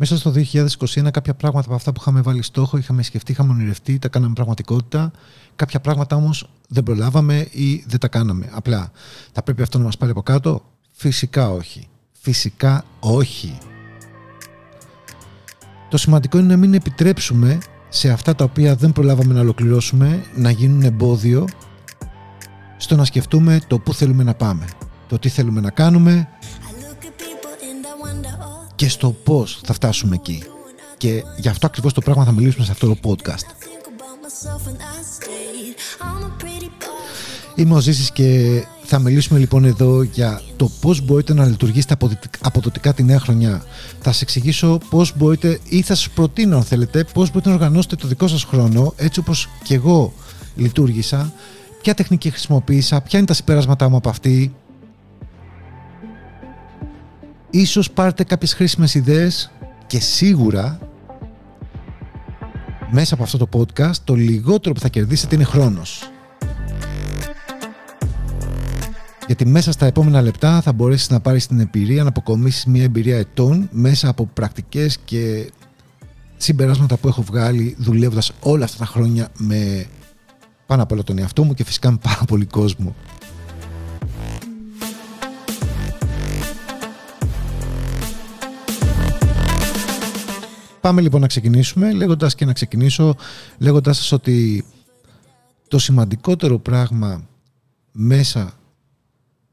Μέσα στο 2021 κάποια πράγματα από αυτά που είχαμε βάλει στόχο, είχαμε σκεφτεί, είχαμε ονειρευτεί, τα κάναμε πραγματικότητα. Κάποια πράγματα όμως δεν προλάβαμε ή δεν τα κάναμε. Απλά θα πρέπει αυτό να μας πάρει από κάτω; Φυσικά όχι. Φυσικά όχι. Το σημαντικό είναι να μην επιτρέψουμε σε αυτά τα οποία δεν προλάβαμε να ολοκληρώσουμε να γίνουν εμπόδιο στο να σκεφτούμε το πού θέλουμε να πάμε, το τι θέλουμε να κάνουμε και στο πώς θα φτάσουμε εκεί. Και γι' αυτό ακριβώς το πράγμα θα μιλήσουμε σε αυτό το podcast. Είμαι ο Ζήσης και θα μιλήσουμε λοιπόν εδώ για το πώς μπορείτε να λειτουργήσετε αποδοτικά τη νέα χρονιά. Θα σας εξηγήσω πώς μπορείτε ή θα σας προτείνω αν θέλετε πώς μπορείτε να οργανώσετε το δικό σας χρόνο έτσι όπως και εγώ λειτουργήσα, ποια τεχνική χρησιμοποίησα, ποια είναι τα συμπεράσματά μου από αυτή. Ίσως πάρετε κάποιες χρήσιμες ιδέες και σίγουρα μέσα από αυτό το podcast το λιγότερο που θα κερδίσετε είναι χρόνος. Γιατί μέσα στα επόμενα λεπτά θα μπορέσεις να πάρεις την εμπειρία, να αποκομίσεις μια εμπειρία ετών μέσα από πρακτικές και συμπεράσματα που έχω βγάλει δουλεύοντας όλα αυτά τα χρόνια με πάνω απ' όλα τον εαυτό μου και φυσικά με πάρα πολύ κόσμο. Πάμε λοιπόν να ξεκινήσουμε λέγοντας και να ξεκινήσω λέγοντας σας ότι το σημαντικότερο πράγμα μέσα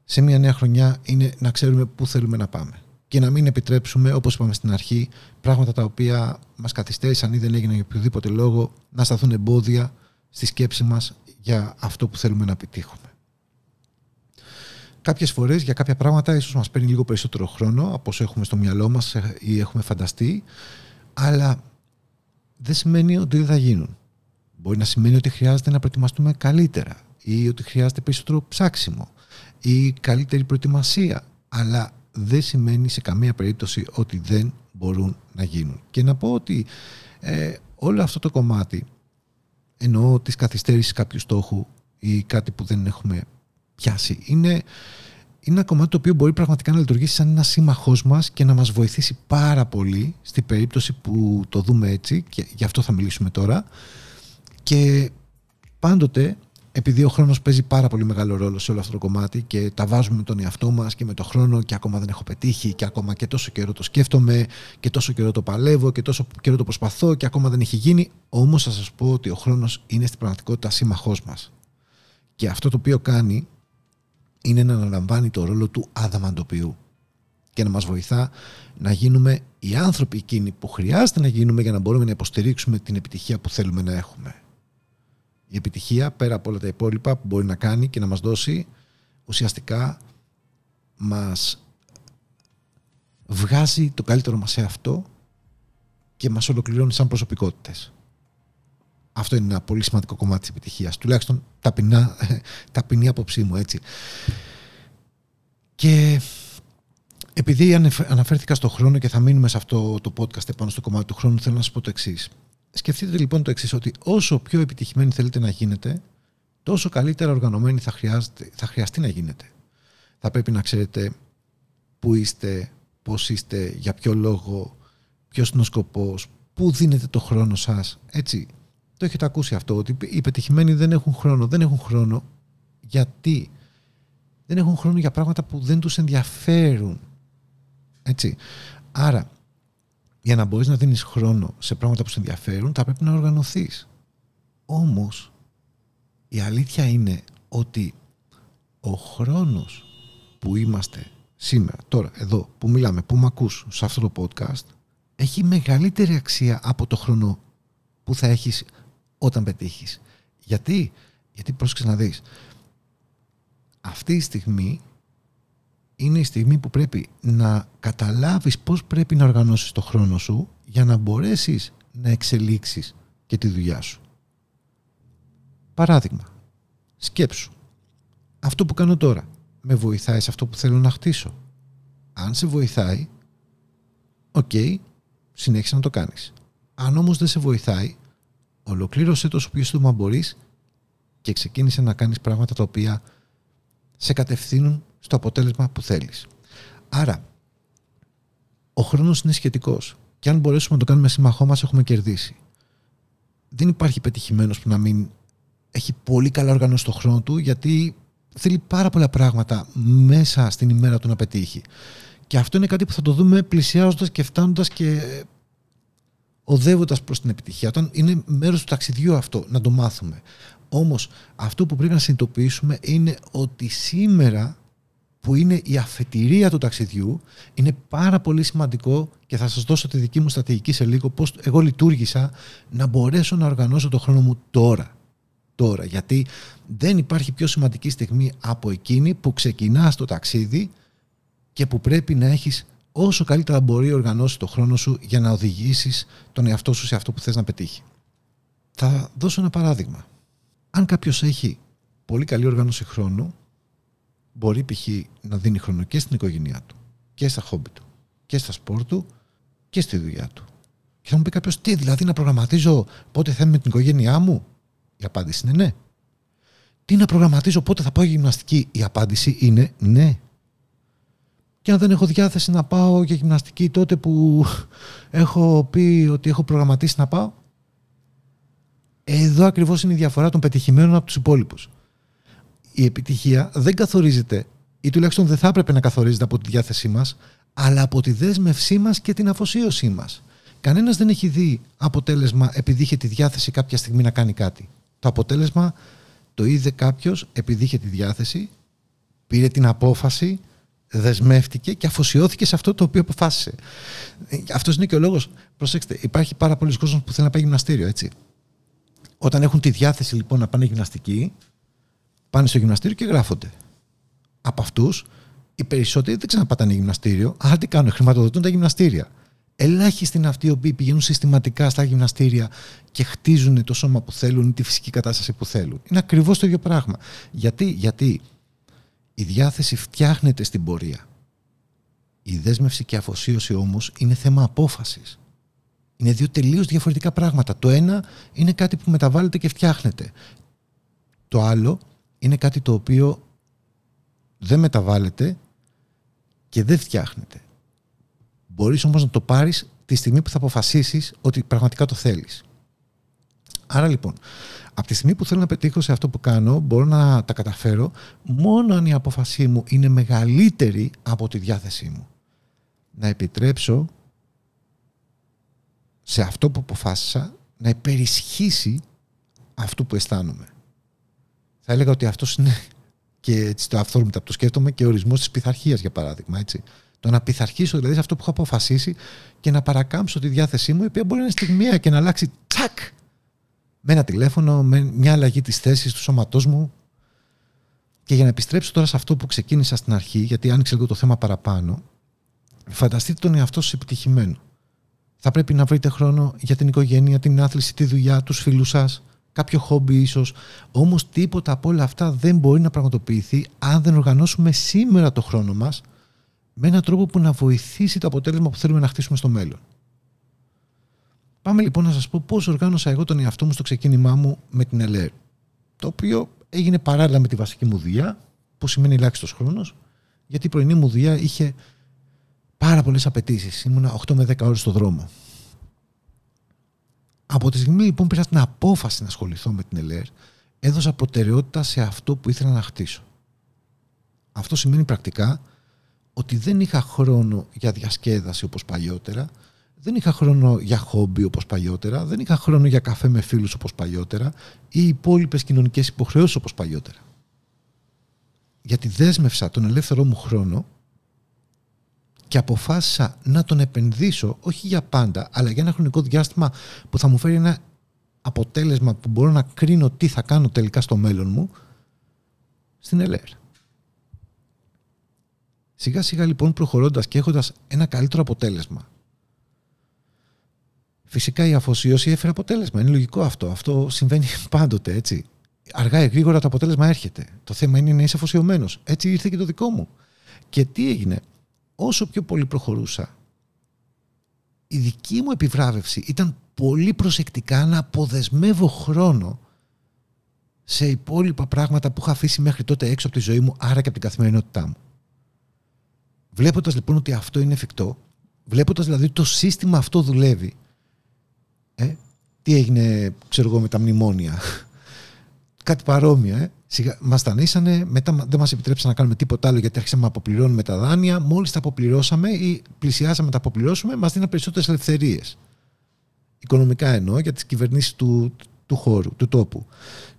σε μια νέα χρονιά είναι να ξέρουμε πού θέλουμε να πάμε. Και να μην επιτρέψουμε, όπως είπαμε στην αρχή, πράγματα τα οποία μας καθυστέρησαν ή δεν έγιναν για οποιοδήποτε λόγο, να σταθούν εμπόδια στη σκέψη μας για αυτό που θέλουμε να επιτύχουμε. Κάποιες φορές για κάποια πράγματα ίσως μας παίρνει λίγο περισσότερο χρόνο από όσο έχουμε στο μυαλό μας ή έχουμε φανταστεί, αλλά δεν σημαίνει ότι δεν θα γίνουν. Μπορεί να σημαίνει ότι χρειάζεται να προετοιμαστούμε καλύτερα ή ότι χρειάζεται περισσότερο ψάξιμο ή καλύτερη προετοιμασία. Αλλά δεν σημαίνει σε καμία περίπτωση ότι δεν μπορούν να γίνουν. Και να πω ότι ε, όλο αυτό το κομμάτι εννοώ της καθυστέρησης κάποιου στόχου ή κάτι που δεν έχουμε πιάσει είναι, είναι ένα κομμάτι το οποίο μπορεί πραγματικά να λειτουργήσει σαν ένα σύμμαχός μας και να μας βοηθήσει πάρα πολύ στην περίπτωση που το δούμε έτσι και γι' αυτό θα μιλήσουμε τώρα και πάντοτε επειδή ο χρόνος παίζει πάρα πολύ μεγάλο ρόλο σε όλο αυτό το κομμάτι και τα βάζουμε με τον εαυτό μας και με τον χρόνο και ακόμα δεν έχω πετύχει και ακόμα και τόσο καιρό το σκέφτομαι και τόσο καιρό το παλεύω και τόσο καιρό το προσπαθώ και ακόμα δεν έχει γίνει. Όμως θα σας πω ότι ο χρόνος είναι στην πραγματικότητα σύμμαχός μας. Και αυτό το οποίο κάνει είναι να αναλαμβάνει το ρόλο του αδαμαντοποιού και να μας βοηθά να γίνουμε οι άνθρωποι εκείνοι που χρειάζεται να γίνουμε για να μπορούμε να υποστηρίξουμε την επιτυχία που θέλουμε να έχουμε η επιτυχία πέρα από όλα τα υπόλοιπα που μπορεί να κάνει και να μας δώσει ουσιαστικά μας βγάζει το καλύτερο μας σε αυτό και μας ολοκληρώνει σαν προσωπικότητες. Αυτό είναι ένα πολύ σημαντικό κομμάτι της επιτυχίας. Τουλάχιστον ταπεινά, ταπεινή απόψή μου έτσι. Και επειδή αναφέρθηκα στο χρόνο και θα μείνουμε σε αυτό το podcast επάνω στο κομμάτι του χρόνου, θέλω να σας πω το εξής. Σκεφτείτε λοιπόν το εξής, ότι όσο πιο επιτυχημένοι θέλετε να γίνετε, τόσο καλύτερα οργανωμένοι θα, θα χρειαστεί να γίνετε. Θα πρέπει να ξέρετε πού είστε, πώς είστε, για ποιο λόγο, ποιος είναι ο σκοπός, πού δίνετε το χρόνο σας. Έτσι, το έχετε ακούσει αυτό, ότι οι πετυχημένοι δεν έχουν χρόνο. Δεν έχουν χρόνο γιατί; Δεν έχουν χρόνο για πράγματα που δεν τους ενδιαφέρουν. Έτσι. Άρα, για να μπορείς να δίνεις χρόνο σε πράγματα που σε ενδιαφέρουν θα πρέπει να οργανωθείς. Όμως η αλήθεια είναι ότι ο χρόνος που είμαστε σήμερα, τώρα, εδώ, που μιλάμε, που με ακούς σε αυτό το podcast έχει μεγαλύτερη αξία από το χρόνο που θα έχεις όταν πετύχεις. Γιατί, γιατί πρόσεξε να δεις αυτή η στιγμή είναι η στιγμή που πρέπει να καταλάβεις πώς πρέπει να οργανώσεις το χρόνο σου για να μπορέσεις να εξελίξεις και τη δουλειά σου. Παράδειγμα, σκέψου. Αυτό που κάνω τώρα με βοηθάει σε αυτό που θέλω να χτίσω; Αν σε βοηθάει, OK, okay, συνέχισε να το κάνεις. Αν όμως δεν σε βοηθάει, ολοκλήρωσε το πιο σύντομα μπορείς και ξεκίνησε να κάνεις πράγματα τα οποία σε κατευθύνουν στο αποτέλεσμα που θέλεις. Άρα, ο χρόνος είναι σχετικός Και αν μπορέσουμε να το κάνουμε σύμμαχό μας, έχουμε κερδίσει. Δεν υπάρχει πετυχημένος που να μην έχει πολύ καλά οργανώσει το χρόνο του, γιατί θέλει πάρα πολλά πράγματα μέσα στην ημέρα του να πετύχει. Και αυτό είναι κάτι που θα το δούμε πλησιάζοντας και φτάνοντας και οδεύοντας προς την επιτυχία. Όταν είναι μέρος του ταξιδιού αυτό, να το μάθουμε. Όμως, αυτό που πρέπει να συνειδητοποιήσουμε είναι ότι σήμερα που είναι η αφετηρία του ταξιδιού είναι πάρα πολύ σημαντικό και θα σας δώσω τη δική μου στρατηγική σε λίγο πώς εγώ λειτουργήσα να μπορέσω να οργανώσω το χρόνο μου τώρα. Τώρα, γιατί δεν υπάρχει πιο σημαντική στιγμή από εκείνη που ξεκινάς το ταξίδι και που πρέπει να έχεις όσο καλύτερα μπορεί οργανώσει το χρόνο σου για να οδηγήσεις τον εαυτό σου σε αυτό που θες να πετύχει. Θα δώσω ένα παράδειγμα. Αν κάποιος έχει πολύ καλή οργάνωση χρόνου, μπορεί π.χ. να δίνει χρόνο και στην οικογένειά του και στα χόμπι του και στα σπορ του και στη δουλειά του. Και θα μου πει κάποιος, τι, δηλαδή να προγραμματίζω πότε θα είμαι με την οικογένειά μου; Η απάντηση είναι ναι. Τι να προγραμματίζω πότε θα πάω για γυμναστική; Η απάντηση είναι ναι. Και αν δεν έχω διάθεση να πάω για γυμναστική τότε που έχω πει ότι έχω προγραμματίσει να πάω. Εδώ ακριβώς είναι η διαφορά των πετυχημένων από τους υπόλοιπους η επιτυχία δεν καθορίζεται ή τουλάχιστον δεν θα έπρεπε να καθορίζεται από τη διάθεσή μας αλλά από τη δέσμευσή μας και την αφοσίωσή μας. Κανένας δεν έχει δει αποτέλεσμα επειδή είχε τη διάθεση κάποια στιγμή να κάνει κάτι. Το αποτέλεσμα το είδε κάποιος επειδή είχε τη διάθεση, πήρε την απόφαση, δεσμεύτηκε και αφοσιώθηκε σε αυτό το οποίο αποφάσισε. Αυτός είναι και ο λόγος. Προσέξτε, υπάρχει πάρα πολλοί κόσμος που θέλει να πάει γυμναστήριο, έτσι. Όταν έχουν τη διάθεση λοιπόν να πάνε γυμναστική, πάνε στο γυμναστήριο και γράφονται. Από αυτούς, οι περισσότεροι δεν ξαναπατάνε γυμναστήριο, αλλά τι κάνουν, χρηματοδοτούν τα γυμναστήρια. Ελάχιστοι είναι αυτοί οι οποίοι πηγαίνουν συστηματικά στα γυμναστήρια και χτίζουν το σώμα που θέλουν ή τη φυσική κατάσταση που θέλουν. Είναι ακριβώς το ίδιο πράγμα. Γιατί, γιατί η διάθεση φτιάχνεται στην πορεία. Η δέσμευση και η αφοσίωση όμως είναι θέμα απόφασης. Είναι δύο τελείως διαφορετικά πράγματα. Το ένα είναι κάτι που μεταβάλλεται και φτιάχνεται. Το άλλο είναι κάτι το οποίο δεν μεταβάλλεται και δεν φτιάχνεται. Μπορείς όμως να το πάρεις τη στιγμή που θα αποφασίσεις ότι πραγματικά το θέλεις. Άρα λοιπόν, από τη στιγμή που θέλω να πετύχω σε αυτό που κάνω, μπορώ να τα καταφέρω μόνο αν η απόφασή μου είναι μεγαλύτερη από τη διάθεσή μου. Να επιτρέψω σε αυτό που αποφάσισα να υπερισχύσει αυτό που αισθάνομαι θα έλεγα ότι αυτός είναι και έτσι το αυθόρμητα που το σκέφτομαι και ορισμός της πειθαρχίας, για παράδειγμα. Έτσι. Το να πειθαρχήσω δηλαδή σε αυτό που έχω αποφασίσει και να παρακάμψω τη διάθεσή μου, η οποία μπορεί να είναι στιγμιαία και να αλλάξει τσακ με ένα τηλέφωνο, με μια αλλαγή της θέσης του σώματός μου. Και για να επιστρέψω τώρα σε αυτό που ξεκίνησα στην αρχή, γιατί άνοιξε λίγο το θέμα παραπάνω, φανταστείτε τον εαυτό σας επιτυχημένο. Θα πρέπει να βρείτε χρόνο για την οικογένεια, την άθληση, τη δουλειά, τους φίλους σας κάποιο χόμπι ίσως. Όμως τίποτα από όλα αυτά δεν μπορεί να πραγματοποιηθεί αν δεν οργανώσουμε σήμερα το χρόνο μας με έναν τρόπο που να βοηθήσει το αποτέλεσμα που θέλουμε να χτίσουμε στο μέλλον. Πάμε λοιπόν να σας πω πώς οργάνωσα εγώ τον εαυτό μου στο ξεκίνημά μου με την ΕΛΕΡ. Το οποίο έγινε παράλληλα με τη βασική μου δουλειά, που σημαίνει ελάχιστος χρόνος, γιατί η πρωινή μου δουλειά είχε πάρα πολλές απαιτήσεις. Ήμουνα 8 με 10 ώρες στο δρόμο. Από τη στιγμή λοιπόν πήρα την απόφαση να ασχοληθώ με την ΕΛΕΡ, έδωσα προτεραιότητα σε αυτό που ήθελα να χτίσω. Αυτό σημαίνει πρακτικά ότι δεν είχα χρόνο για διασκέδαση όπως παλιότερα, δεν είχα χρόνο για χόμπι όπως παλιότερα, δεν είχα χρόνο για καφέ με φίλους όπως παλιότερα ή υπόλοιπες κοινωνικές υποχρεώσεις όπως παλιότερα. Γιατί δέσμευσα τον ελεύθερό μου χρόνο και αποφάσισα να τον επενδύσω όχι για πάντα, αλλά για ένα χρονικό διάστημα που θα μου φέρει ένα αποτέλεσμα που μπορώ να κρίνω τι θα κάνω τελικά στο μέλλον μου στην ΕΛΕΡ. Σιγά σιγά λοιπόν προχωρώντας και έχοντας ένα καλύτερο αποτέλεσμα Φυσικά η αφοσίωση έφερε αποτέλεσμα. Είναι λογικό αυτό. Αυτό συμβαίνει πάντοτε έτσι. Αργά ή γρήγορα το αποτέλεσμα έρχεται. Το θέμα είναι να είσαι αφοσιωμένος. Έτσι ήρθε και το δικό μου. Και τι έγινε; Όσο πιο πολύ προχωρούσα, η δική μου επιβράβευση ήταν πολύ προσεκτικά να αποδεσμεύω χρόνο σε υπόλοιπα πράγματα που είχα αφήσει μέχρι τότε έξω από τη ζωή μου, άρα και από την καθημερινότητά μου. Βλέποντας λοιπόν ότι αυτό είναι εφικτό, Βλέποντας δηλαδή το σύστημα αυτό δουλεύει. Ε, τι έγινε, ξέρω εγώ, με τα μνημόνια. Κάτι παρόμοιο, ε. Μας τανίσανε, μετά δεν μας επιτρέψαν να κάνουμε τίποτα άλλο γιατί άρχισαμε να αποπληρώνουμε τα δάνεια. Μόλις τα αποπληρώσαμε ή πλησιάσαμε να τα αποπληρώσουμε, μας δίναν περισσότερες ελευθερίες. Οικονομικά εννοώ για τις κυβερνήσεις του, του χώρου, του τόπου.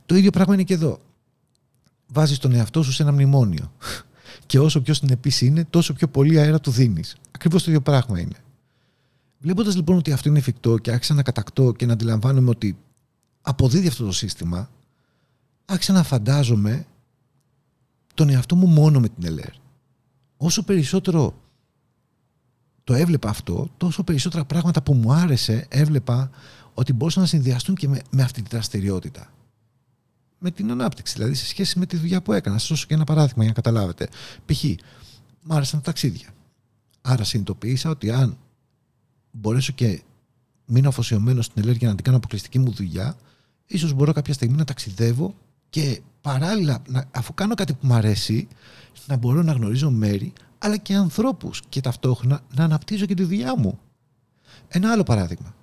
Το ίδιο πράγμα είναι και εδώ. Βάζεις τον εαυτό σου σε ένα μνημόνιο. Και όσο πιο συνεπής είναι, τόσο πιο πολύ αέρα του δίνεις. Ακριβώς το ίδιο πράγμα είναι. Βλέποντας λοιπόν ότι αυτό είναι εφικτό και άρχισα να κατακτώ και να αντιλαμβάνομαι ότι αποδίδει αυτό το σύστημα, άρχισα να φαντάζομαι τον εαυτό μου μόνο με την ΕΛΕΡ. Όσο περισσότερο το έβλεπα αυτό, τόσο περισσότερα πράγματα που μου άρεσε έβλεπα ότι μπορούσαν να συνδυαστούν και με, με αυτή τη δραστηριότητα. Με την ανάπτυξη, δηλαδή σε σχέση με τη δουλειά που έκανα. Σας δώσω και ένα παράδειγμα για να καταλάβετε. Π.χ. μου άρεσαν τα ταξίδια. Άρα συνειδητοποίησα ότι αν μπορέσω και μείνω αφοσιωμένος στην ενέργεια να την κάνω αποκλειστική μου δουλειά, ίσως μπορώ κάποια στιγμή να ταξιδεύω και παράλληλα, αφού κάνω κάτι που μου αρέσει, να μπορώ να γνωρίζω μέρη, αλλά και ανθρώπους και ταυτόχρονα να αναπτύσσω και τη δουλειά μου. Ένα άλλο παράδειγμα.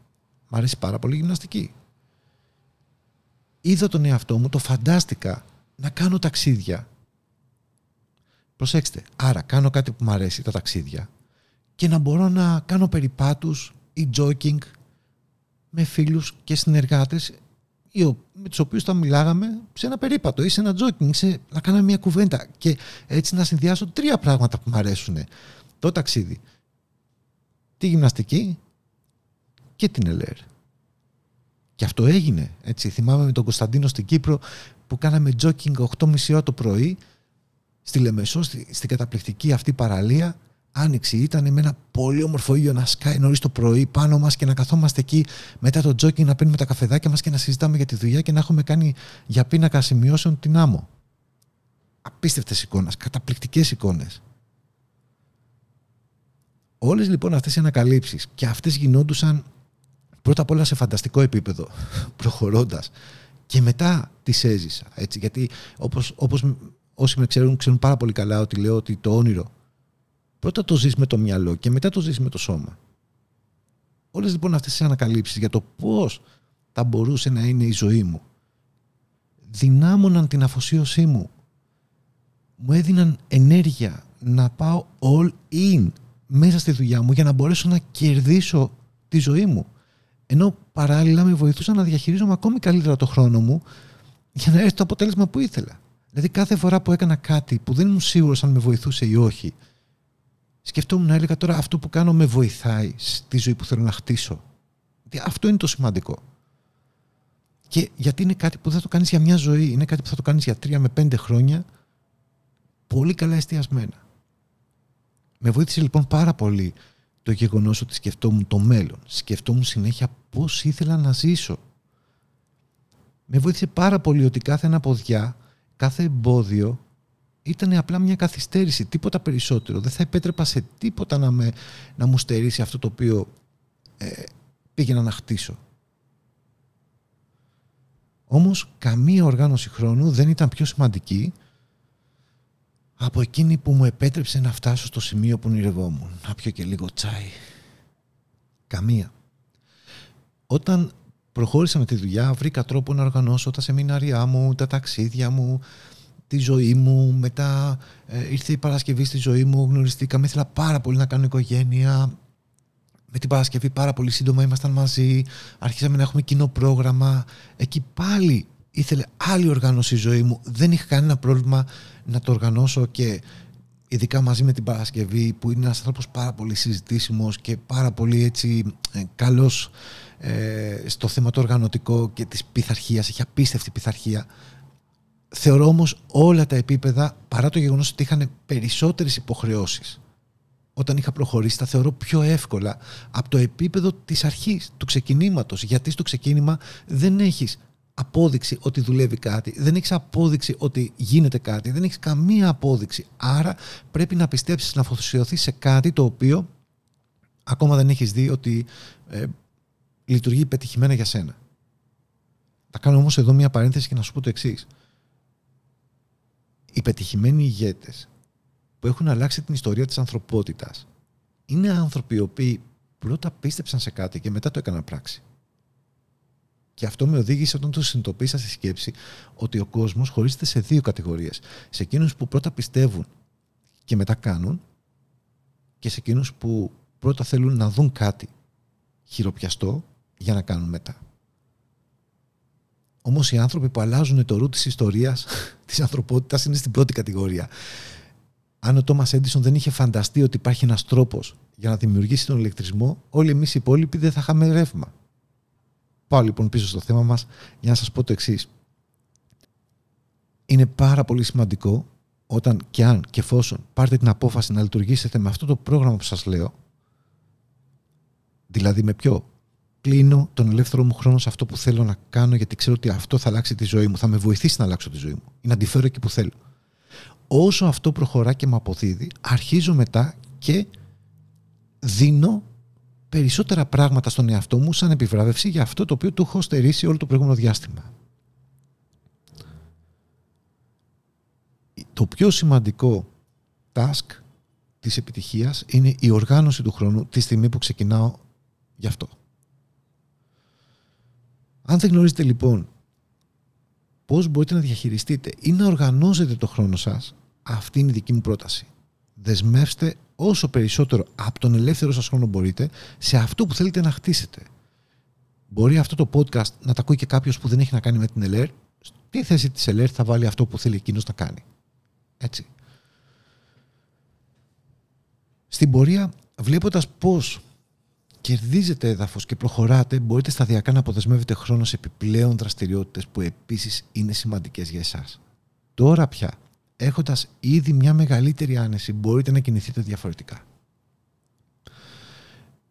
Μ' αρέσει πάρα πολύ η γυμναστική. Είδα τον εαυτό μου, το φαντάστηκα να κάνω ταξίδια. Προσέξτε, άρα κάνω κάτι που μου αρέσει, τα ταξίδια και να μπορώ να κάνω περιπάτους ή jogging με φίλους και συνεργάτες με τους οποίους θα μιλάγαμε σε ένα περίπατο ή σε ένα jogging, σε, να κάναμε μια κουβέντα και έτσι να συνδυάσω τρία πράγματα που μου αρέσουν. Το ταξίδι, τη γυμναστική και την ΕΛΕΡ. Και αυτό έγινε. Έτσι. Θυμάμαι με τον Κωνσταντίνο στην Κύπρο που κάναμε jogging 8.30 ώρα το πρωί στη Λεμεσό, στην καταπληκτική αυτή παραλία άνοιξη ήταν με ένα πολύ όμορφο ήλιο να σκάει νωρίς το πρωί πάνω μας και να καθόμαστε εκεί μετά το τζόκινγκ να πίνουμε τα καφεδάκια μας και να συζητάμε για τη δουλειά και να έχουμε κάνει για πίνακα σημειώσεων την άμμο. Απίστευτες εικόνες, καταπληκτικές εικόνες. Όλες λοιπόν αυτές οι ανακαλύψεις και αυτές γινόντουσαν πρώτα απ' όλα σε φανταστικό επίπεδο, προχωρώντας. Και μετά τις έζησα. Έτσι, γιατί όπως, όπως όσοι με ξέρουν, ξέρουν πάρα πολύ καλά ότι λέω ότι το όνειρο Πρώτα το ζεις με το μυαλό και μετά το ζεις με το σώμα. Όλες λοιπόν αυτές οι ανακαλύψεις για το πώς θα μπορούσε να είναι η ζωή μου δυνάμωναν την αφοσίωσή μου. Μου έδιναν ενέργεια να πάω all in μέσα στη δουλειά μου για να μπορέσω να κερδίσω τη ζωή μου. Ενώ παράλληλα με βοηθούσαν να διαχειρίζομαι ακόμη καλύτερα το χρόνο μου για να έρθει το αποτέλεσμα που ήθελα. Δηλαδή κάθε φορά που έκανα κάτι που δεν ήμουν σίγουρος αν με βοηθούσε ή όχι σκεφτόμουν να έλεγα τώρα αυτό που κάνω με βοηθάει στη ζωή που θέλω να χτίσω. Αυτό είναι το σημαντικό. Και γιατί είναι κάτι που θα το κάνεις για μια ζωή, είναι κάτι που θα το κάνεις για τρία με πέντε χρόνια, πολύ καλά εστιασμένα. Με βοήθησε λοιπόν πάρα πολύ το γεγονός ότι σκεφτόμουν το μέλλον. Σκεφτόμουν συνέχεια πώς ήθελα να ζήσω. Με βοήθησε πάρα πολύ ότι κάθε ένα ποδιά, κάθε εμπόδιο ήταν απλά μια καθυστέρηση, τίποτα περισσότερο. Δεν θα επέτρεπα σε τίποτα να, με, να μου στερήσει αυτό το οποίο ε, πήγαινα να χτίσω. Όμως καμία οργάνωση χρόνου δεν ήταν πιο σημαντική από εκείνη που μου επέτρεψε να φτάσω στο σημείο που ονειρευόμουν. Να πιω και λίγο τσάι. Καμία. Όταν προχώρησα με τη δουλειά, βρήκα τρόπο να οργανώσω τα σεμινάρια μου, τα ταξίδια μου, τη ζωή μου. Μετά ε, ήρθε η Παρασκευή στη ζωή μου, γνωριστήκαμε. Ήθελα πάρα πολύ να κάνω οικογένεια. Με την Παρασκευή πάρα πολύ σύντομα ήμασταν μαζί. Αρχίσαμε να έχουμε κοινό πρόγραμμα. Εκεί πάλι ήθελε άλλη οργάνωση η ζωή μου. Δεν είχα κανένα πρόβλημα να το οργανώσω και ειδικά μαζί με την Παρασκευή που είναι ένας άνθρωπος πάρα πολύ συζητήσιμος και πάρα πολύ έτσι ε, καλός ε, στο θέμα το οργανωτικό και της πειθαρχίας, έχει απίστευτη πειθαρχία Θεωρώ όμως όλα τα επίπεδα, παρά το γεγονός ότι είχαν περισσότερες υποχρεώσεις, όταν είχα προχωρήσει, τα θεωρώ πιο εύκολα από το επίπεδο της αρχής, του ξεκινήματος. Γιατί στο ξεκίνημα δεν έχεις απόδειξη ότι δουλεύει κάτι, δεν έχεις απόδειξη ότι γίνεται κάτι, δεν έχεις καμία απόδειξη. Άρα πρέπει να πιστέψεις, να αφοσιωθείς σε κάτι το οποίο ακόμα δεν έχεις δει ότι ε, λειτουργεί πετυχημένα για σένα. Θα κάνω όμως εδώ μια παρένθεση και να σου πω το εξής οι πετυχημένοι ηγέτες που έχουν αλλάξει την ιστορία της ανθρωπότητας είναι άνθρωποι οι οποίοι πρώτα πίστεψαν σε κάτι και μετά το έκαναν πράξη. Και αυτό με οδήγησε όταν το συνειδητοποίησα στη σκέψη ότι ο κόσμος χωρίζεται σε δύο κατηγορίες. Σε εκείνους που πρώτα πιστεύουν και μετά κάνουν και σε εκείνους που πρώτα θέλουν να δουν κάτι χειροπιαστό για να κάνουν μετά. Όμως οι άνθρωποι που αλλάζουν το ρου της ιστορίας της ανθρωπότητας είναι στην πρώτη κατηγορία. Αν ο Τόμας Έντισον δεν είχε φανταστεί ότι υπάρχει ένας τρόπος για να δημιουργήσει τον ηλεκτρισμό, όλοι εμείς οι υπόλοιποι δεν θα είχαμε ρεύμα. Πάω λοιπόν πίσω στο θέμα μας για να σας πω το εξής. Είναι πάρα πολύ σημαντικό όταν και αν και εφόσον πάρετε την απόφαση να λειτουργήσετε με αυτό το πρόγραμμα που σας λέω, δηλαδή με ποιο; Κλείνω τον ελεύθερο μου χρόνο σε αυτό που θέλω να κάνω γιατί ξέρω ότι αυτό θα αλλάξει τη ζωή μου, θα με βοηθήσει να αλλάξω τη ζωή μου ή να τη φέρω εκεί που θέλω. Όσο αυτό προχωρά και με αποδίδει, αρχίζω μετά και δίνω περισσότερα πράγματα στον εαυτό μου σαν επιβράβευση για αυτό το οποίο του έχω στερήσει όλο το προηγούμενο διάστημα. Το πιο σημαντικό task της επιτυχίας είναι η οργάνωση του χρόνου τη στιγμή που ξεκινάω γι' αυτό. Αν δεν γνωρίζετε λοιπόν πώς μπορείτε να διαχειριστείτε ή να οργανώσετε το χρόνο σας, αυτή είναι η δική μου πρόταση. Δεσμεύστε όσο περισσότερο από τον ελεύθερο σας χρόνο μπορείτε σε αυτό που θέλετε να χτίσετε. Μπορεί αυτό το podcast να τα ακούει και κάποιος που δεν έχει να κάνει με την ΕΛΕΡ. Στη θέση της ΕΛΕΡ θα βάλει αυτό που θέλει εκείνος να κάνει. Έτσι. Στην πορεία, βλέποντας πώς κερδίζετε έδαφος και προχωράτε, μπορείτε σταδιακά να αποδεσμεύετε χρόνο σε επιπλέον δραστηριότητες που επίσης είναι σημαντικές για εσάς. Τώρα πια, έχοντας ήδη μια μεγαλύτερη άνεση, μπορείτε να κινηθείτε διαφορετικά.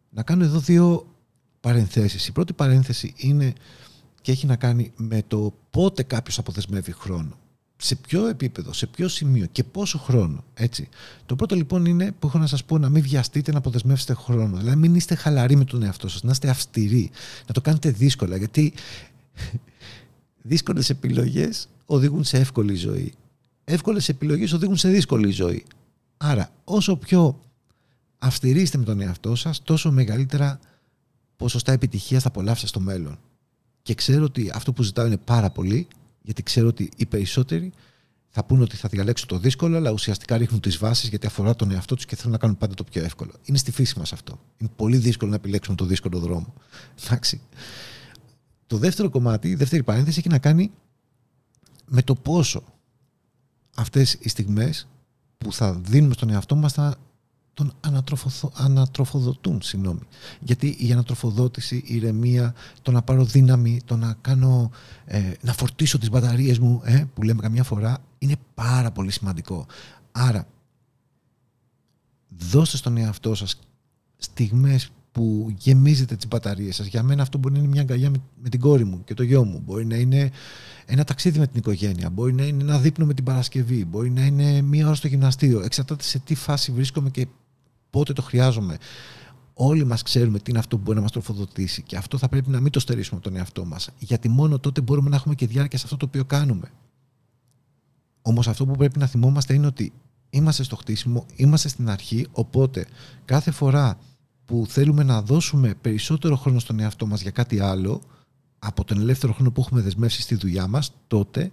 Να κάνω εδώ δύο παρενθέσεις. Η πρώτη παρένθεση είναι και έχει να κάνει με το πότε κάποιος αποδεσμεύει χρόνο σε ποιο επίπεδο, σε ποιο σημείο και πόσο χρόνο. Έτσι. Το πρώτο λοιπόν είναι που έχω να σας πω να μην βιαστείτε να αποδεσμεύσετε χρόνο. Δηλαδή, μην είστε χαλαροί με τον εαυτό σας, να είστε αυστηροί, να το κάνετε δύσκολα. Γιατί δύσκολες επιλογές οδηγούν σε εύκολη ζωή. Εύκολες επιλογές οδηγούν σε δύσκολη ζωή. Άρα, όσο πιο αυστηροί είστε με τον εαυτό σας, τόσο μεγαλύτερα ποσοστά επιτυχίας θα απολαύσετε στο μέλλον. Και ξέρω ότι αυτό που ζητάω είναι πάρα πολύ γιατί ξέρω ότι οι περισσότεροι θα πούνε ότι θα διαλέξουν το δύσκολο, αλλά ουσιαστικά ρίχνουν τις βάσεις γιατί αφορά τον εαυτό τους και θέλουν να κάνουν πάντα το πιο εύκολο. Είναι στη φύση μας αυτό. Είναι πολύ δύσκολο να επιλέξουμε το δύσκολο δρόμο. Εντάξει. Το δεύτερο κομμάτι, η δεύτερη παρένθεση έχει να κάνει με το πόσο αυτές οι στιγμές που θα δίνουμε στον εαυτό μας θα τον ανατροφοδοτούν. Συγγνώμη. Γιατί η ανατροφοδότηση, η ηρεμία, το να πάρω δύναμη, το να, κάνω, ε, να φορτίσω τις μπαταρίες μου, ε, που λέμε καμιά φορά, είναι πάρα πολύ σημαντικό. Άρα, δώστε στον εαυτό σας στιγμές που γεμίζετε τις μπαταρίες σας. Για μένα αυτό μπορεί να είναι μια αγκαλιά με, την κόρη μου και το γιο μου. Μπορεί να είναι ένα ταξίδι με την οικογένεια. Μπορεί να είναι ένα δείπνο με την Παρασκευή. Μπορεί να είναι μία ώρα στο γυμναστήριο. Εξαρτάται σε τι φάση βρίσκομαι και πότε το χρειάζομαι. Όλοι μας ξέρουμε τι είναι αυτό που μπορεί να μας τροφοδοτήσει και αυτό θα πρέπει να μην το στερήσουμε από τον εαυτό μας. Γιατί μόνο τότε μπορούμε να έχουμε και διάρκεια σε αυτό το οποίο κάνουμε. Όμως αυτό που πρέπει να θυμόμαστε είναι ότι είμαστε στο χτίσιμο, είμαστε στην αρχή, οπότε κάθε φορά που θέλουμε να δώσουμε περισσότερο χρόνο στον εαυτό μας για κάτι άλλο από τον ελεύθερο χρόνο που έχουμε δεσμεύσει στη δουλειά μας, τότε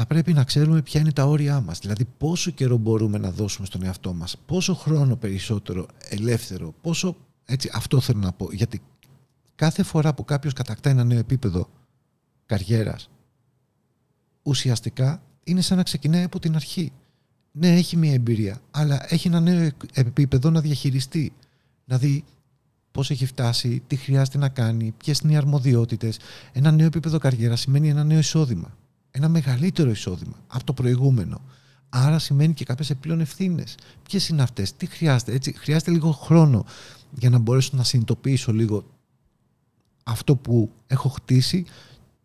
θα πρέπει να ξέρουμε ποια είναι τα όρια μας. Δηλαδή πόσο καιρό μπορούμε να δώσουμε στον εαυτό μας, πόσο χρόνο περισσότερο ελεύθερο, πόσο... Έτσι, αυτό θέλω να πω. Γιατί κάθε φορά που κάποιος κατακτά ένα νέο επίπεδο καριέρας, ουσιαστικά είναι σαν να ξεκινάει από την αρχή. Ναι, έχει μια εμπειρία, αλλά έχει ένα νέο επίπεδο να διαχειριστεί. Να δει πώς έχει φτάσει, τι χρειάζεται να κάνει, ποιες είναι οι αρμοδιότητες. Ένα νέο επίπεδο καριέρας σημαίνει ένα νέο εισόδημα ένα μεγαλύτερο εισόδημα από το προηγούμενο. Άρα σημαίνει και κάποιες επιπλέον ευθύνες. Ποιες είναι αυτές, τι χρειάζεται, έτσι. Χρειάζεται λίγο χρόνο για να μπορέσω να συνειδητοποιήσω λίγο αυτό που έχω χτίσει,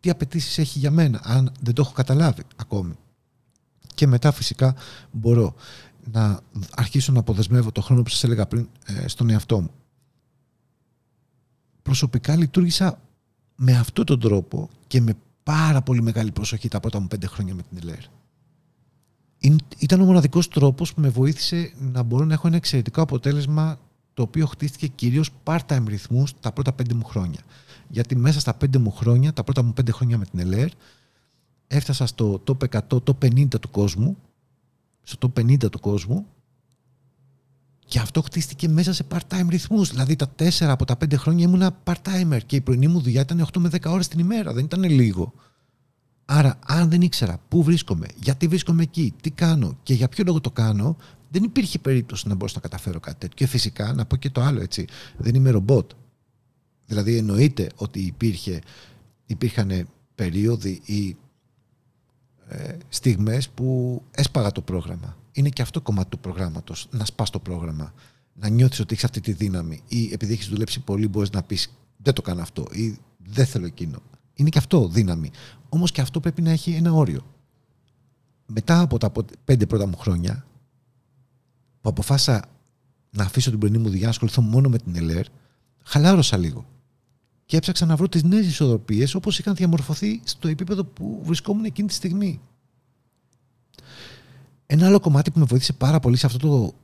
τι απαιτήσεις έχει για μένα, αν δεν το έχω καταλάβει ακόμη. Και μετά φυσικά μπορώ να αρχίσω να αποδεσμεύω το χρόνο που σας έλεγα πριν ε, στον εαυτό μου. Προσωπικά λειτουργήσα με αυτόν τον τρόπο και με πάρα πολύ μεγάλη προσοχή τα πρώτα μου πέντε χρόνια με την ΕΛΕΡ. Ήταν ο μοναδικός τρόπος που με βοήθησε να μπορώ να έχω ένα εξαιρετικό αποτέλεσμα το οποίο χτίστηκε κυρίως part-time ρυθμούς τα πρώτα πέντε μου χρόνια. Γιατί μέσα στα πέντε μου χρόνια, τα πρώτα μου πέντε χρόνια με την ΕΛΕΡ, έφτασα στο top 100, top 50 του κόσμου, στο top 50 του κόσμου και αυτό χτίστηκε μέσα σε part-time ρυθμούς. Δηλαδή τα 4 από τα 5 χρόνια ήμουνα part-timer και η πρωινή μου δουλειά ήταν 8 με 10 ώρες την ημέρα, δεν ήταν λίγο. Άρα αν δεν ήξερα πού βρίσκομαι, γιατί βρίσκομαι εκεί, τι κάνω και για ποιο λόγο το κάνω, δεν υπήρχε περίπτωση να μπορούσα να καταφέρω κάτι τέτοιο. Και φυσικά να πω και το άλλο έτσι, δεν είμαι ρομπότ. Δηλαδή εννοείται ότι υπήρχε, υπήρχαν περίοδοι ή ε, στιγμές που έσπαγα το πρόγραμμα. Είναι και αυτό κομμάτι του προγράμματος, να σπάς το πρόγραμμα. Να νιώθεις ότι έχεις αυτή τη δύναμη ή επειδή έχεις δουλέψει πολύ μπορείς να πεις δεν το κάνω αυτό ή δεν θέλω εκείνο. Είναι και αυτό δύναμη. Όμως και αυτό πρέπει να έχει ένα όριο. Μετά από τα πέντε πρώτα μου χρόνια που αποφάσισα να αφήσω την πρωινή μου δουλειά να ασχοληθώ μόνο με την ΕΛΕΡ, χαλάρωσα λίγο. Και έψαξα να βρω τις νέες ισορροπίες όπως είχαν διαμορφωθεί στο επίπεδο που βρισκόμουν εκείνη τη στιγμή. Ένα άλλο κομμάτι που με βοήθησε πάρα πολύ σε αυτό το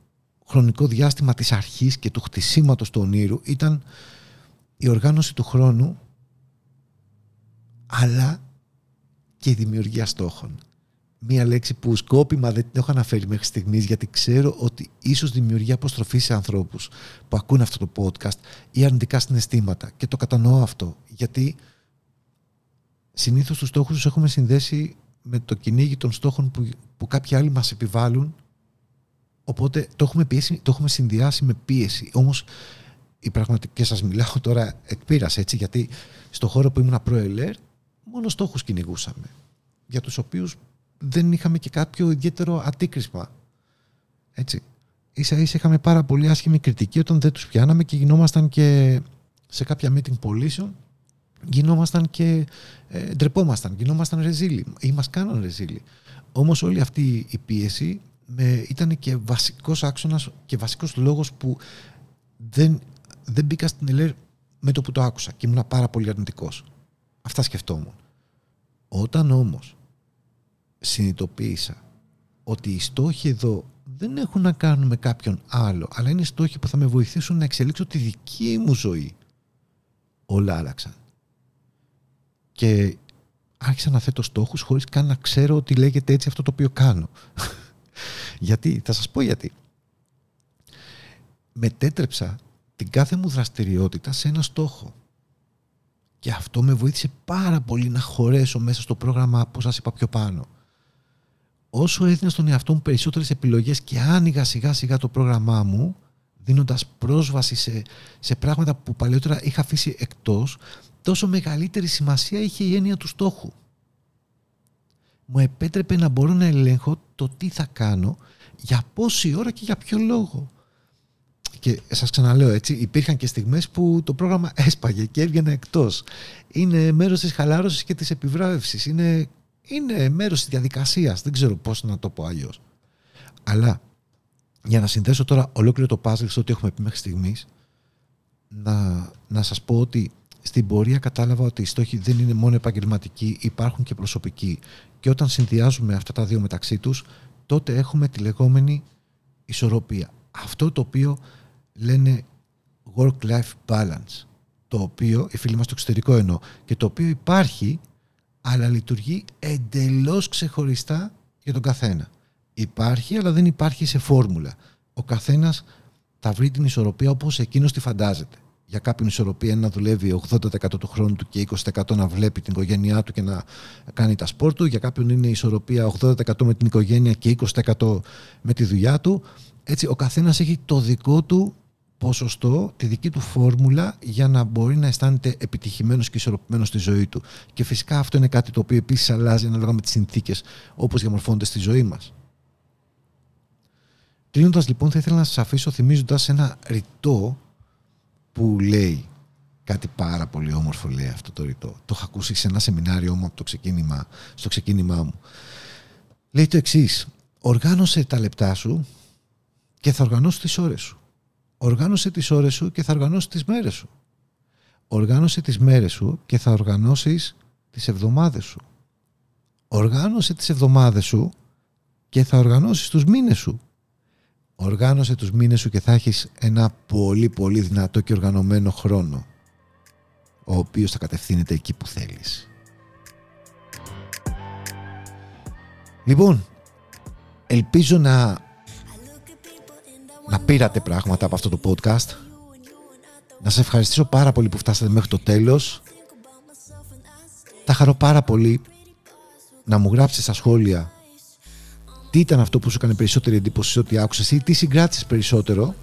χρονικό διάστημα της αρχής και του χτισήματος του ονείρου ήταν η οργάνωση του χρόνου αλλά και η δημιουργία στόχων μία λέξη που σκόπιμα δεν την έχω αναφέρει μέχρι στιγμής γιατί ξέρω ότι ίσως δημιουργεί αποστροφή σε ανθρώπους που ακούν αυτό το podcast ή αρνητικά συναισθήματα. Και το κατανοώ αυτό γιατί συνήθως τους στόχους τους έχουμε συνδέσει με το κυνήγι των στόχων που, που κάποιοι άλλοι μας επιβάλλουν. Οπότε το έχουμε, πιέσει, το έχουμε συνδυάσει με πίεση. Όμως η πραγματική, και σας μιλάω τώρα εκπείραση έτσι, γιατί στο χώρο που ήμουν προ-ΕΛΕΡ, μόνο στόχους κυνηγούσαμε. Για τους οποίους δεν είχαμε και κάποιο ιδιαίτερο αντίκρισμα. Έτσι. Ίσα ίσα είχαμε πάρα πολύ άσχημη κριτική όταν δεν τους πιάναμε και γινόμασταν και σε κάποια meeting πωλήσεων γινόμασταν και ε, ντρεπόμασταν, γινόμασταν ρεζίλοι ή μας κάναν ρεζίλοι. Όμως όλη αυτή η πίεση με, ήταν και βασικός άξονας και βασικός λόγος που δεν, δεν μπήκα στην ΕΛΕΡ με το που το άκουσα και ήμουν πάρα πολύ αρνητικός. Αυτά σκεφτόμουν. Όταν όμως συνειδητοποίησα ότι οι στόχοι εδώ δεν έχουν να κάνουν με κάποιον άλλο, αλλά είναι στόχοι που θα με βοηθήσουν να εξελίξω τη δική μου ζωή. Όλα άλλαξαν. Και άρχισα να θέτω στόχους χωρίς καν να ξέρω ότι λέγεται έτσι αυτό το οποίο κάνω. γιατί, θα σας πω γιατί. Μετέτρεψα την κάθε μου δραστηριότητα σε ένα στόχο. Και αυτό με βοήθησε πάρα πολύ να χωρέσω μέσα στο πρόγραμμα που σας είπα πιο πάνω όσο έδινα στον εαυτό μου περισσότερες επιλογές και άνοιγα σιγά σιγά το πρόγραμμά μου δίνοντας πρόσβαση σε, σε πράγματα που παλαιότερα είχα αφήσει εκτός τόσο μεγαλύτερη σημασία είχε η έννοια του στόχου. Μου επέτρεπε να μπορώ να ελέγχω το τι θα κάνω, για πόση ώρα και για ποιο λόγο. Και σας ξαναλέω έτσι, υπήρχαν και στιγμές που το πρόγραμμα έσπαγε και έβγαινε εκτός. Είναι μέρος της χαλάρωσης και της επιβράβευσης. Είναι είναι μέρος της διαδικασίας. Δεν ξέρω πώς να το πω αλλιώς. Αλλά για να συνδέσω τώρα ολόκληρο το puzzle στο ότι έχουμε πει μέχρι στιγμής, να, να σας πω ότι στην πορεία κατάλαβα ότι οι στόχοι δεν είναι μόνο επαγγελματικοί, υπάρχουν και προσωπικοί. Και όταν συνδυάζουμε αυτά τα δύο μεταξύ τους, τότε έχουμε τη λεγόμενη ισορροπία. Αυτό το οποίο λένε work-life balance. Το οποίο, οι φίλοι μας στο εξωτερικό εννοώ, και το οποίο υπάρχει αλλά λειτουργεί εντελώς ξεχωριστά για τον καθένα. Υπάρχει, αλλά δεν υπάρχει σε φόρμουλα. Ο καθένας θα βρει την ισορροπία όπως εκείνος τη φαντάζεται. Για κάποιον η ισορροπία είναι να δουλεύει 80% του χρόνου του και 20% να βλέπει την οικογένειά του και να κάνει τα σπορ του. Για κάποιον είναι η ισορροπία 80% με την οικογένεια και 20% με τη δουλειά του. Έτσι, ο καθένας έχει το δικό του ποσοστό, τη δική του φόρμουλα για να μπορεί να αισθάνεται επιτυχημένος και ισορροπημένος στη ζωή του. Και φυσικά αυτό είναι κάτι το οποίο επίσης αλλάζει ανάλογα με τις συνθήκες όπως διαμορφώνονται στη ζωή μας. Κλείνοντας λοιπόν θα ήθελα να σας αφήσω θυμίζοντας ένα ρητό που λέει κάτι πάρα πολύ όμορφο λέει αυτό το ρητό. Το έχω ακούσει σε ένα σεμινάριό μου από το ξεκίνημα, στο ξεκίνημά μου. Λέει το εξής. Οργάνωσε τα λεπτά σου και θα οργανώσει τις ώρες σου. Οργάνωσε τις ώρες σου και θα οργανώσει τις μέρες σου. Οργάνωσε τις μέρες σου και θα οργανώσεις τις εβδομάδες σου. Οργάνωσε τις εβδομάδες σου και θα οργανώσεις τους μήνες σου. Οργάνωσε τους μήνες σου και θα έχεις ένα πολύ πολύ δυνατό και οργανωμένο χρόνο ο οποίος θα κατευθύνεται εκεί που θέλεις. Λοιπόν, ελπίζω να να πήρατε πράγματα από αυτό το podcast. Να σε ευχαριστήσω πάρα πολύ που φτάσατε μέχρι το τέλος. Θα χαρώ πάρα πολύ να μου γράψεις στα σχόλια τι ήταν αυτό που σου έκανε περισσότερη εντύπωση σε ό,τι άκουσες ή τι συγκράτησες περισσότερο;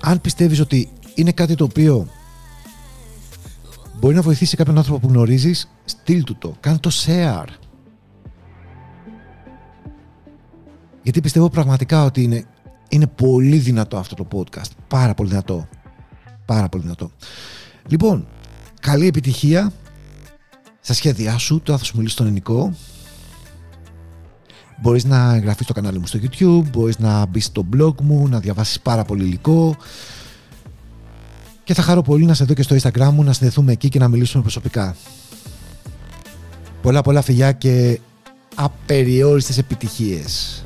Αν πιστεύεις ότι είναι κάτι το οποίο μπορεί να βοηθήσει κάποιον άνθρωπο που γνωρίζεις, στείλ του το, κάνε το share. Γιατί πιστεύω πραγματικά ότι είναι, είναι πολύ δυνατό αυτό το podcast. Πάρα πολύ δυνατό. Πάρα πολύ δυνατό. Λοιπόν, καλή επιτυχία στα σχέδιά σου. Τώρα θα σου μιλήσω στον ελληνικό. Μπορείς να εγγραφείς στο κανάλι μου στο YouTube, μπορείς να μπεις στο blog μου, να διαβάσεις πάρα πολύ υλικό. Και θα χαρώ πολύ να σε δω και στο Instagram μου, να συνδεθούμε εκεί και να μιλήσουμε προσωπικά. Πολλά πολλά φιλιά και απεριόριστες επιτυχίες.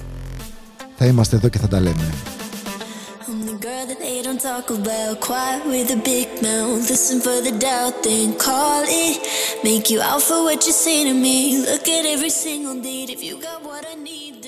Θα είμαστε εδώ και θα τα λέμε. Talk about quiet with a big mouth. Listen for the doubt then call it. Make you out for what you say to me. Look at every single date if you got what i need